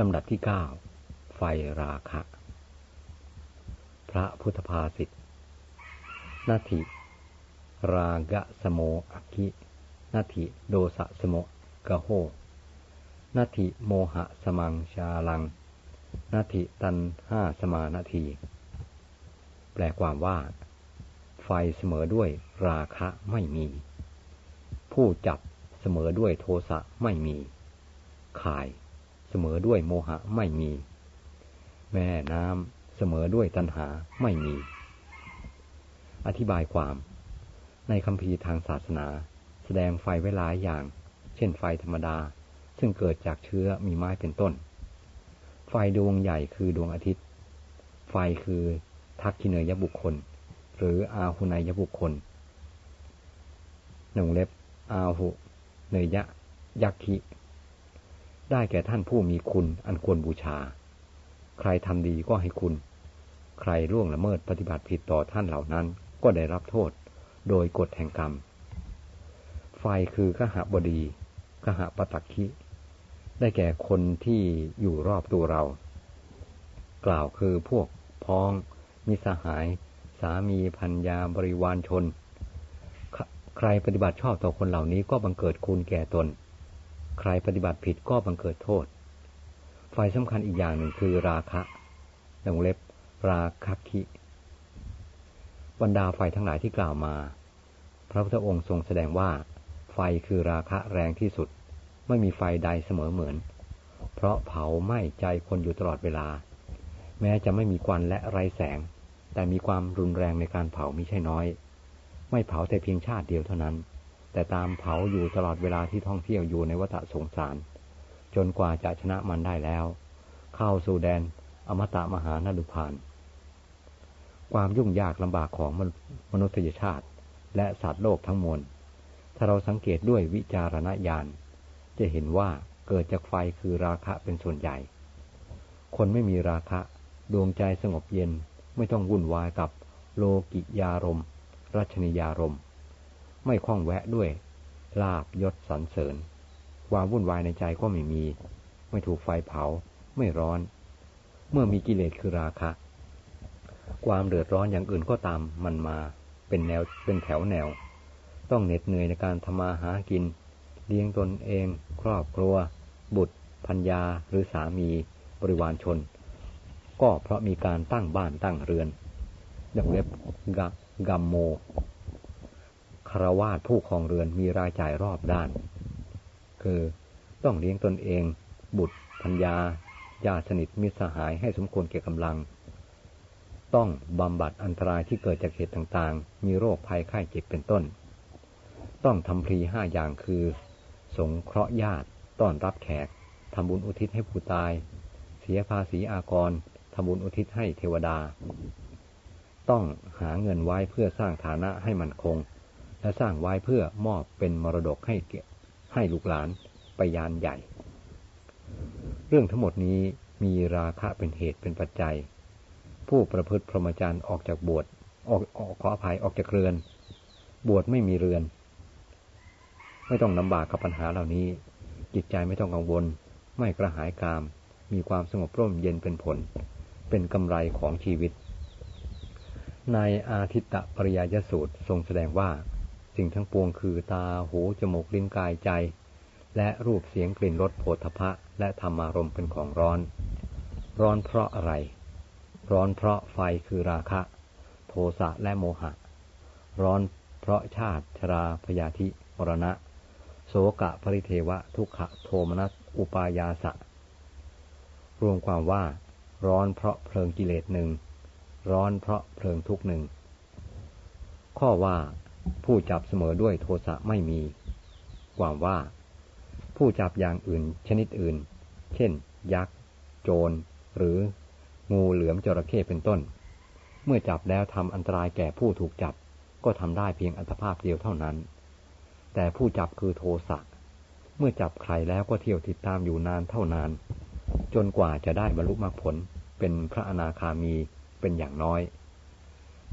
ลำดับที่เก้าไฟราคะ พระพุทธภาษิตนาทิรากะสโมอคินาทิโดสะสโมกะโหนาทิโมหะสมังชาลังนาทิตันห้าสมานาที แปลความว่า ไฟเสมอด้วยราคะไม่มี ผู้จับเสมอด้วยโทสะไม่มี ขาย สมอด้วยโมหะไม่มี แม่น้ำเสมอด้วยตัณหาไม่มี อธิบายความ ในคำพีทางศาสนา แสดงไฟไว้หลายอย่าง เช่นไฟธรรมดา ซึ่งเกิดจากเชื้อมีไม้เป็นต้น ไฟดวงใหญ่คือดวงอาทิตย์ ไฟคือทักขิเนยบุคคล หรืออาหุนยบุคคลหนึ่งเล็บอาหุเนยยะยักขิ ได้แก่ท่านผู้มีคุณอันควรบูชา ใครทำดีก็ให้คุณ ใครล่วงละเมิดปฏิบัติผิดต่อท่านเหล่านั้นก็ได้รับโทษ โดยกฎแห่งกรรม ไฟคือกหบดีกหปตักคิ ได้แก่คนที่อยู่รอบตัวเรา กล่าวคือพวกพ้อง มิสหาย สามีพัญญาบริวารชน ใครปฏิบัติชอบต่อคนเหล่านี้ก็บังเกิดคุณแก่ตน ใครปฏิบัติผิดก็บังเกิดโทษไฟสำคัญอีกอย่างหนึ่งคือราคะดังเล็บ ราคะคิ บรรดาไฟทั้งหลายที่กล่าวมา พระพุทธองค์ทรงแสดงว่า ไฟคือราคะแรงที่สุด ไม่มีไฟใดเสมอเหมือน เพราะเผาไหม้ใจคนอยู่ตลอดเวลา แม้จะไม่มีควันและไรแสง แต่มีความรุนแรงในการเผามิใช่น้อย ไม่เผาแต่เพียงชาติเดียวเท่านั้น แต่ตามเผาอยู่ตลอดเวลาที่ท่องเที่ยวอยู่ในวัฏสงสาร จนกว่าจะชนะมันได้แล้ว เข้าสู่แดนอมตะมหานดุพานความยุ่งยากลำบากของมนุษยชาติ และสัตว์โลกทั้งมวลถ้าเราสังเกตด้วยวิจารณญาณจะเห็นว่าเกิดจากไฟคือราคะเป็นส่วนใหญ่ คนไม่มีราคะ ดวงใจสงบเย็นไม่ต้องวุ่นวายกับโลกิยารมรัชนิยารม ไม่คล้องแวะด้วย ลาบยศสรรเสริญ ความวุ่นวายในใจก็ไม่มี ไม่ถูกไฟเผา ไม่ร้อน เมื่อมีกิเลสคือราคะ ความเดือดร้อนอย่างอื่นก็ตามมันมา เป็นแนวเป็นแถวแนว ต้องเหน็ดเหนื่อยในการทำมาหากิน เลี้ยงตนเอง ครอบครัว บุตรพัญญาหรือสามีบริวารชน ก็เพราะมีการตั้งบ้านตั้งเรือนดังเล็บกัมโม คารวาสผู้ครองเรือนมีรายจ่ายรอบด้าน คือต้องเลี้ยงตนเอง บุตรพัญญาญาสนิทมิสหายให้สมควรเกี่กำลัง ต้องบำบัดอันตรายที่เกิดจากเหตุต่างๆ มีโรคภัยไข้เจ็บเป็นต้น ต้องทำพรีห้าอย่างคือ สงเคราะห์ญาติต้อนรับแขกทำบุญอุทิศให้ผู้ตาย เสียภาษีอากรทำบุญอุทิศให้เทวดา ต้องหาเงินไว้เพื่อสร้างฐานะให้มันคง และสร้างไว้เพื่อมอบเป็นมรดกให้เกให้ลูกหลานไปยานใหญ่ เรื่องทั้งหมดนี้มีราคะเป็นเหตุเป็นปัจจัย ผู้ประพฤติพรหมจรรย์ออกจากบวชออกออกขออภัยออกจากเรือน บวชไม่มีเรือน ไม่ต้องลำบากกับปัญหาเหล่านี้ จิตใจไม่ต้องกังวล ไม่กระหายกาม มีความสงบร่มเย็นเป็นผล เป็นกำไรของชีวิต ในอาทิตตปริยยสูตรทรงแสดงว่า สิ่งทั้งปวงคือตาหูจมูกลิ้นกายใจ และรูปเสียงกลิ่นรสโผฏฐะและธรรมารมเป็นของร้อน ร้อนเพราะอะไร ร้อนเพราะไฟคือราคะ โทสะและโมหะ ร้อนเพราะชาติชราพยาธิมรณะ โสกะปริเทวะทุกขะโทมนัสอุปายาสะ รวมความว่า ร้อนเพราะเพลิงกิเลสหนึ่ง ร้อนเพราะเพลิงทุกหนึ่ง ข้อว่า ผู้จับเสมอด้วยโทสะไม่มี ความว่า ผู้จับอย่างอื่นชนิดอื่น เช่น ยักษ์ โจร หรือ งูเหลือมจระเข้เป็นต้น เมื่อจับแล้วทำอันตรายแก่ผู้ถูกจับ ก็ทำได้เพียงอัตภาพเดียวเท่านั้น แต่ผู้จับคือโทสะเมื่อจับใครแล้วก็เที่ยวติดตามอยู่นานเท่านาน จนกว่าจะได้บรรลุมรรคผลเป็นพระอนาคามีเป็นอย่างน้อย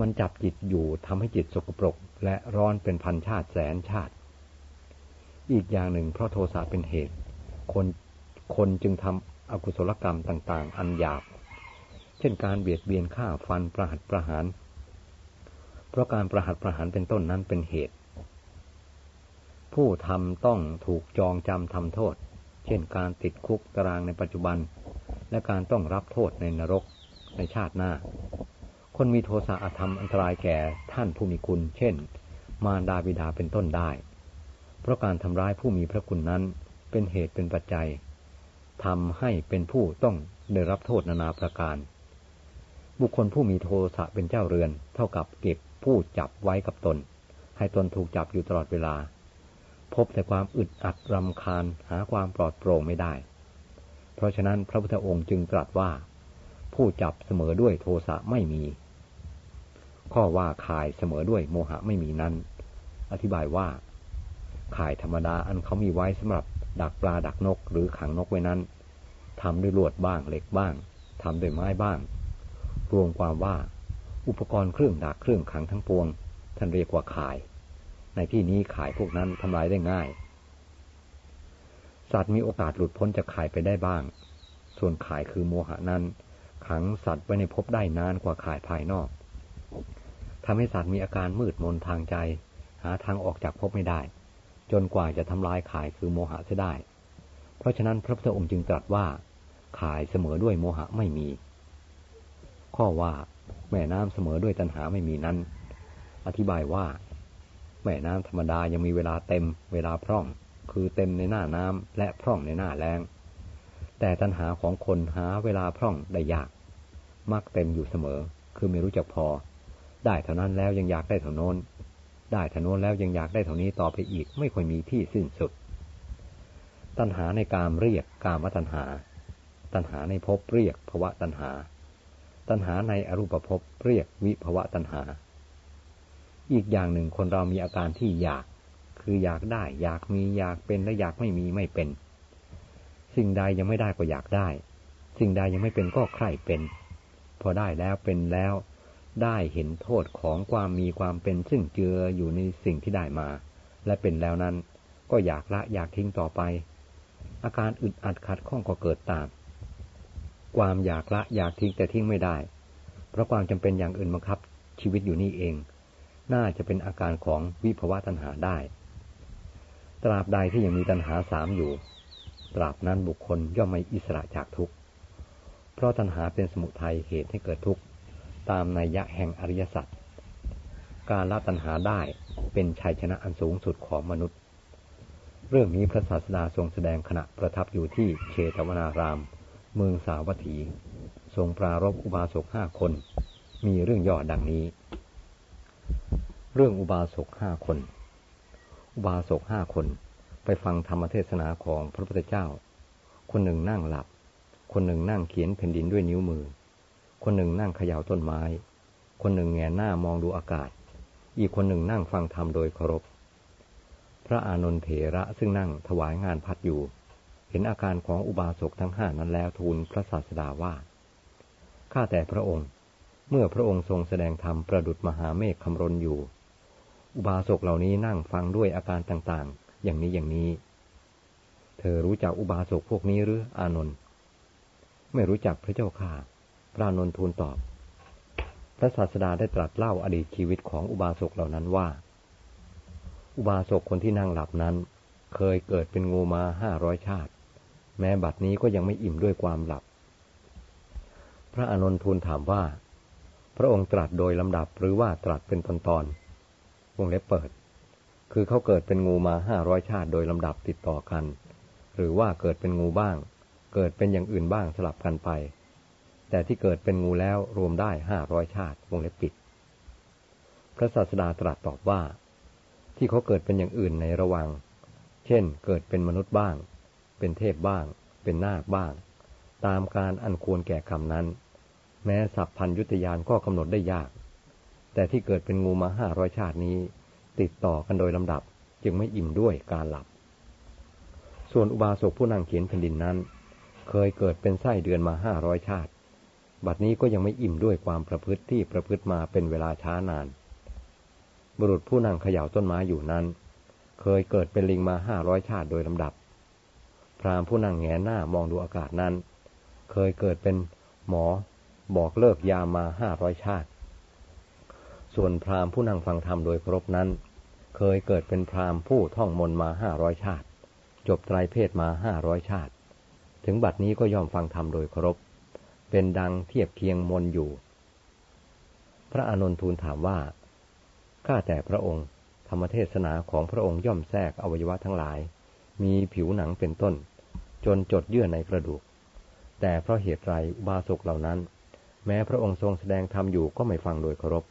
มันจับจิตอยู่ทำให้จิตสกปรก และร้อนเป็นพันชาติแสนชาติ อีกอย่างหนึ่งเพราะโทสะเป็นเหตุ คนคนจึงทำอกุศลกรรมต่าง ๆ อันหยาบ เช่นการเบียดเบียนฆ่าฟันประหัตประหาร เพราะการประหัตประหารเป็นต้นนั้นเป็นเหตุ ผู้ทำต้องถูกจองจำทำโทษ เช่นการติดคุกตารางในปัจจุบัน และการต้องรับโทษในนรกในชาติหน้า คนมีโทสะอาธรรมอันตรายแก่ท่านผู้มีคุณ เช่น มารดาบิดาเป็นต้นได้ เพราะการทำร้ายผู้มีพระคุณนั้นเป็นเหตุเป็นปัจจัยทำให้เป็นผู้ต้องได้รับโทษนานาประการ บุคคลผู้มีโทสะเป็นเจ้าเรือน เท่ากับเก็บผู้จับไว้กับตน ให้ตนถูกจับอยู่ตลอดเวลา พบแต่ความอึดอัดรำคาญหาความปลอดโปร่งไม่ได้ เพราะฉะนั้นพระพุทธองค์จึงตรัสว่า ผู้จับเสมอด้วยโทสะไม่มี ข้อว่าขายเสมอด้วยโมหะไม่มีนั้น อธิบายว่า ข่ายธรรมดาอันเขามีไว้สำหรับดักปลาดักนกหรือขังนกไว้นั้นทำด้วยลวดบ้างเหล็กบ้างทำด้วยไม้บ้าง รวมความว่า อุปกรณ์เครื่องดักเครื่องขังทั้งปวง ท่านเรียกว่าข่าย ในที่นี้ข่ายพวกนั้นทำลายได้ง่าย สัตว์มีโอกาสหลุดพ้นจากข่ายไปได้บ้าง ส่วนข่ายคือโมหะนั้น ขังสัตว์ไว้ในภพได้นานกว่าข่ายภายนอก ทำให้สัตว์มีอาการมืดมนทางใจ หาทางออกจากภพไม่ได้ จนกว่าจะทำลายขายคือโมหะเสียได้ เพราะฉะนั้นพระพุทธองค์จึงตรัสว่า ขายเสมอด้วยโมหะไม่มี ข้อว่า แม่น้ำเสมอด้วยตัณหาไม่มีนั้น อธิบายว่า แม่น้ำธรรมดายังมีเวลาเต็ม เวลาพร่อง คือเต็มในหน้าน้ำและพร่องในหน้าแรงแต่ตัณหาของคนหาเวลาพร่องได้ยาก มักเต็มอยู่เสมอ คือไม่รู้จักพอ ได้เท่านั้นแล้วยังอยากได้เท่าน้น ได้ทนวนแล้วยังอยากได้เท่านี้ต่อไปอีก ไม่ค่อยมีที่สิ้นสุด ตัณหาในกามเรียกกามตัณหา ตัณหาในภพเรียกภวะตัณหา ตัณหาในอรูปภพเรียกวิภวะตัณหา อีกอย่างหนึ่งคนเรามีอาการที่อยาก คืออยากได้ อยากมีอยากเป็นและอยากไม่มีไม่เป็น สิ่งใดยังไม่ได้ก็อยากได้ สิ่งใดยังไม่เป็นก็ใคร่เป็น พอได้แล้วเป็นแล้ว ได้เห็นโทษของความมีความเป็นซึ่งเจืออยู่ในสิ่งที่ได้มา และเป็นแล้วนั้น ก็อยากละอยากทิ้งต่อไป อาการอึดอัดขัดข้องก็เกิดตาม ความอยากละอยากทิ้งแต่ทิ้งไม่ได้ เพราะความจำเป็นอย่างอื่นบังคับ ชีวิตอยู่นี่เอง น่าจะเป็นอาการของวิภวะตัณหาได้ ตราบใดที่ยังมีตัณหาสามอยู่ ตราบนั้นบุคคลย่อมไม่อิสระจากทุกข์เพราะตัณหาเป็นสมุทัยเหตุให้เกิดทุกข์ ตามนัยยะแห่งอริยสัจการละตัณหาได้เป็นชัยชนะอันสูงสุดของมนุษย์ เรื่องนี้พระศาสดาทรงแสดงขณะประทับอยู่ที่เชตวนาราม เมืองสาวัตถี ทรงปรารบอุบาสกห้าคน มีเรื่องย่อดังนี้ เรื่องอุบาสกห้าคน อุบาสกห้าคนไปฟังธรรมเทศนาของพระพุทธเจ้า คนหนึ่งนั่งหลับ คนหนึ่งนั่งเขียนแผ่นดินด้วยนิ้วมือ คนหนึ่งนั่งเขย่าต้นไม้ คนหนึ่งแงหน้ามองดูอากาศ อีกคนหนึ่งนั่งฟังธรรมโดยเคารพ พระอานนทเถระซึ่งนั่งถวายงานพัดอยู่ เห็นอาการของอุบาสกทั้งห้านั้นแล้วทูลพระศาสดาว่า ข้าแต่พระองค์ เมื่อพระองค์ทรงแสดงธรรมประดุจมหาเมฆคำรนอยู่ อุบาสกเหล่านี้นั่งฟังด้วยอาการต่างๆ อย่างนี้อย่างนี้ เธอรู้จักอุบาสกพวกนี้หรืออานนท์ไม่รู้จักพระเจ้าข่า พระนนทูลตอบ พระศาสดาได้ตรัสเล่าอดีตชีวิตของอุบาสกเหล่านั้นว่า อุบาสกคนที่นั่งหลับนั้น เคยเกิดเป็นงูมาห้าร้อยชาติ แม้บัดนี้ก็ยังไม่อิ่มด้วยความหลับ พระอนนทูลถามว่า พระองค์ตรัสโดยลำดับหรือว่าตรัสเป็นตอนตอนวงเล็บเปิด คือเขาเกิดเป็นงูมาห้าร้อยชาติโดยลำดับติดต่อกัน หรือว่าเกิดเป็นงูบ้าง เกิดเป็นอย่างอื่นบ้างสลับกันไป แต่ที่เกิดเป็นงูแล้วรวมได้ห้าร้อยชาติวงเล็บปิด พระศาสดาตรัสตอบว่า ที่เขาเกิดเป็นอย่างอื่นในระหว่างเช่น เกิดเป็นมนุษย์บ้าง เป็นเทพบ้าง เป็นนาคบ้าง ตามการอันควรแก่คำนั้น แม้สัพพัญยุตยานก็กำหนดได้ยาก แต่ที่เกิดเป็นงูมาห้าร้อยชาตินี้ ติดต่อกันโดยลำดับจึงไม่อิ่มด้วยการหลับ ส่วนอุบาสกผู้นั่งเขียนแผ่นดินนั้น เคยเกิดเป็นไส้เดือนมาห้าร้อยชาติ บัดนี้ก็ยังไม่อิ่มด้วยความประพฤติที่ประพฤติมาเป็นเวลาช้านาน บุรุษผู้นั่งเขย่าต้นไม้อยู่นั้น เคยเกิดเป็นลิงมาห้าร้อยชาติโดยลำดับ พราหมณ์ผู้นั่งแงหน้ามองดูอากาศนั้น เคยเกิดเป็นหมอบอกเลิกยามาห้าร้อยชาติ ส่วนพราหมณ์ผู้นั่งฟังธรรมโดยครบนั้น เคยเกิดเป็นพราหมณ์ผู้ท่องมนมาห้าร้อยชาติ จบไตรเพศมาห้าร้อยชาติ ถึงบัดนี้ก็ยอมฟังธรรมโดยเคารพ เป็นดังเทียบเคียงมนอยู่ พระอานนทูลถามว่า ข้าแต่พระองค์ ธรรมเทศนาของพระองค์ย่อมแทรกอวัยวะทั้งหลาย มีผิวหนังเป็นต้น จนจดเยื่อในกระดูก แต่เพราะเหตุไรบาสกเหล่านั้น แม้พระองค์ทรงแสดงธรรมอยู่ก็ไม่ฟังโดยเคารพ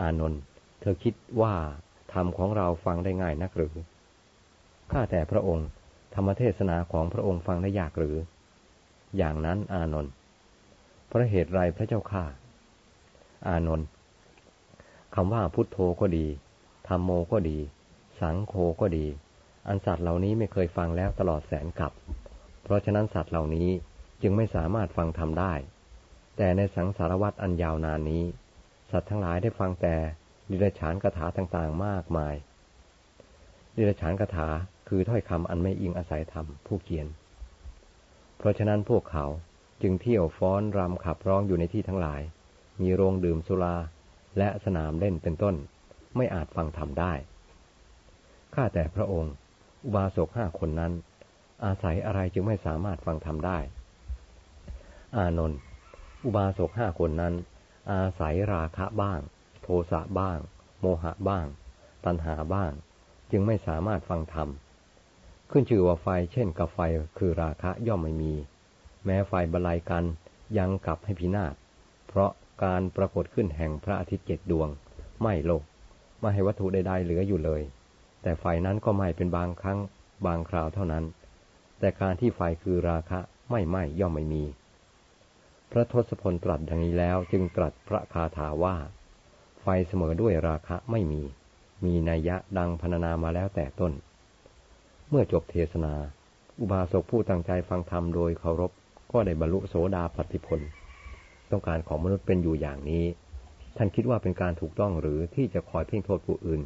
อานนท์ เธอคิดว่าธรรมของเราฟังได้ง่ายนักหรือ ข้าแต่พระองค์ ธรรมเทศนาของพระองค์ฟังได้ยากหรือ อย่างนั้นอานนท์เพราะเหตุไรพระเจ้าข้าอานนท์คำว่าพุทโธก็ดีธรรมโมก็ดี สังโฆก็ดี อันสัตว์เหล่านี้ไม่เคยฟังแล้วตลอดแสนกับ เพราะฉะนั้นสัตว์เหล่านี้จึงไม่สามารถฟังธรรมได้ แต่ในสังสารวัตรอันยาวนานนี้ สัตว์ทั้งหลายได้ฟังแต่ดิรฉานคาถาต่างๆมากมายดิรฉานคาถาคือถ้อยคำอันไม่อิงอาศัยธรรมผู้เขียน เพราะฉะนั้นพวกเขาจึงเที่ยวฟ้อนรำขับร้องอยู่ในที่ทั้งหลาย มีโรงดื่มสุราและสนามเล่นเป็นต้น ไม่อาจฟังธรรมได้ ข้าแต่พระองค์ อุบาสกห้าคนนั้น อาศัยอะไรจึงไม่สามารถฟังธรรมได้ อานนท์ อุบาสกห้าคนนั้น อาศัยราคะบ้าง โทสะบ้าง โมหะบ้าง ตัณหาบ้าง จึงไม่สามารถฟังธรรม ขึ้นชื่อว่าไฟเช่นกับไฟคือราคะย่อมไม่มี แม้ไฟบรรลัยกันยังกลับให้พินาศเพราะการปรากฏขึ้นแห่งพระอาทิตย์เจ็ดดวง ไม่โลกไม่ให้วัตถุใดๆเหลืออยู่เลย แต่ไฟนั้นก็ไหม้เป็นบางครั้งบางคราวเท่านั้น แต่การที่ไฟคือราคะไม่ไหม้ย่อมไม่มี พระทศพลตรัสดังนี้แล้วจึงตรัสพระคาถาว่า ไฟเสมอด้วยราคะไม่มี มีนัยยะดังพรรณนามาแล้วแต่ต้น เมื่อจบเทศนา อุบาสกผู้ตั้งใจฟังธรรมโดยเคารพ ก็ได้บรรลุโสดาปัติผล ต้องการของมนุษย์เป็นอยู่อย่างนี้ ท่านคิดว่าเป็นการถูกต้องหรือที่จะคอยเพ่งโทษผู้อื่น